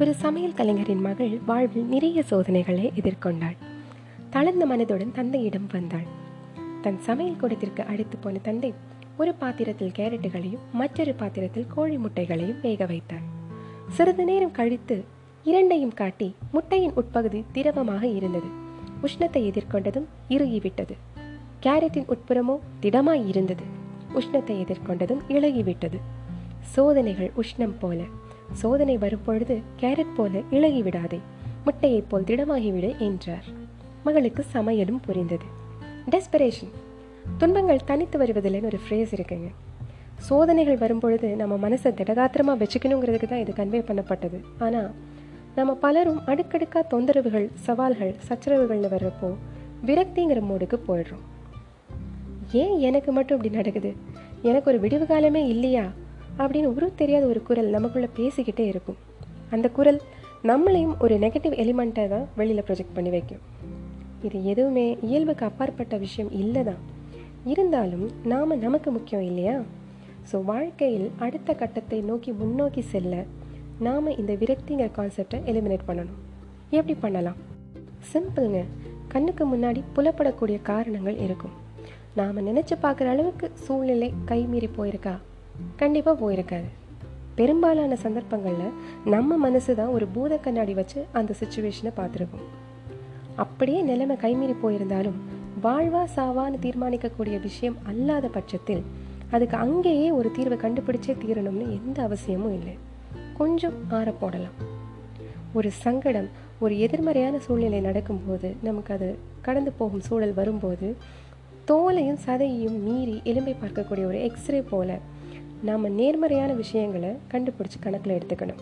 ஒரு சமையல் கலைஞரின் மகள் வாழ்வில் நிறைய சோதனைகளை எதிர்கொண்டாள். தளர்ந்த மனதுடன் தந்தையிடம் வந்தாள். தன் சமையல் கூடத்திற்கு அழைத்து போன தந்தை ஒரு பாத்திரத்தில் கேரட்டுகளையும் மற்றொரு பாத்திரத்தில் கோழி முட்டைகளையும் வேக வைத்தார். சிறிது நேரம் கழித்து இரண்டையும் காட்டி முட்டையின் உட்பகுதி திரவமாக இருந்தது. உஷ்ணத்தை எதிர்கொண்டதும் இறுகிவிட்டது. கேரட்டின் உட்புறமோ திடமாய் இருந்தது. உஷ்ணத்தை எதிர்கொண்டதும் இழகிவிட்டது. சோதனைகள் உஷ்ணம் போல சோதனை வரும்பொழுது கேரட் போல இழகி விடாதே முட்டையைப் போல் திடமாகிவிடு என்றார். மகளுக்கு சமையலும் புரிந்தது. டெஸ்பரேஷன் துன்பங்கள் தனித்து வருவதில்லைன்னு ஒரு ஃப்ரேஸ் இருக்குங்க. சோதனைகள் வரும்பொழுது நம்ம மனசை திடகாத்திரமாக வச்சுக்கணுங்கிறதுக்கு தான் இது கன்வே பண்ணப்பட்டது. ஆனால் நம்ம பலரும் அடுக்கடுக்கா தொந்தரவுகள் சவால்கள் சச்சரவுகள்னு வர்றப்போ விரக்திங்கிற மூடுக்கு போயிடுறோம். ஏன் எனக்கு மட்டும் இப்படி நடக்குது? எனக்கு ஒரு விடிவு காலமே இல்லையா? அப்படின்னு ஒரு தெரியாத ஒரு குரல் நமக்குள்ளே பேசிக்கிட்டே இருக்கும். அந்த குரல் நம்மளையும் ஒரு நெகட்டிவ் எலிமெண்ட்டை தான் வெளியில் ப்ரொஜெக்ட் பண்ணி வைக்கும். இது எதுவுமே இயல்புக்கு அப்பாற்பட்ட விஷயம் இல்லை தான் இருந்தாலும் நாம் நமக்கு முக்கியம் இல்லையா? ஸோ வாழ்க்கையில் அடுத்த கட்டத்தை நோக்கி முன்னோக்கி செல்ல நாம் இந்த விரக்திங்கிற கான்செப்டை எலிமினேட் பண்ணணும். எப்படி பண்ணலாம்? சிம்பிளுங்க கண்ணுக்கு முன்னாடி புலப்படக்கூடிய காரணங்கள் இருக்கும். நாம் நினச்சி பார்க்குற அளவுக்கு சூழ்நிலை கைமீறி போயிருக்கா? கண்டிப்பாக போயிருக்காது பெரும்பாலான சந்தர்ப்பங்களில் நம்ம மனசு தான் ஒரு பூத கண்ணாடி வச்சு அந்த சுச்சுவேஷனை பார்த்துருக்கோம். அப்படியே நிலைமை கைமீறி போயிருந்தாலும் வாழ்வா சாவான்னு தீர்மானிக்கக்கூடிய விஷயம் அல்லாத பட்சத்தில் அதுக்கு அங்கேயே ஒரு தீர்வை கண்டுபிடிச்சே தீரணும்னு எந்த அவசியமும் இல்லை. கொஞ்சம் ஆற போடலாம். ஒரு சங்கடம் ஒரு எதிர்மறையான சூழ்நிலை நடக்கும்போது நமக்கு அது கடந்து போகும் சூழல் வரும்போது தோலையும் சதையையும் மீறி எலும்பை பார்க்கக்கூடிய ஒரு எக்ஸ்ரே போல நாம் நேர்மறையான விஷயங்களை கண்டுபிடிச்சி கணக்கில் எடுத்துக்கணும்.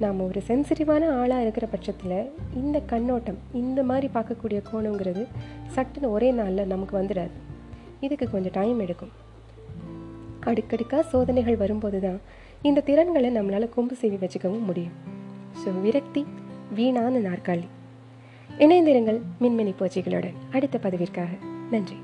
நாம் ஒரு சென்சிட்டிவான ஆளாக இருக்கிற பட்சத்தில் இந்த கண்ணோட்டம் இந்த மாதிரி பார்க்கக்கூடிய கோணங்கிறது சட்டுன்னு ஒரே நாளில் நமக்கு வந்துடாது. இதுக்கு கொஞ்சம் டைம் எடுக்கும். அடுக்கடுக்காக சோதனைகள் வரும்போது தான் இந்த திறன்களை நம்மளால் கொம்பு செய்வி வச்சுக்கவும் முடியும். ஸோ விரக்தி வீணான நாற்காலி. இணைந்திருங்கள் மின்மினி பூச்சிகளுடன் அடுத்த பதிவிற்காக. நன்றி.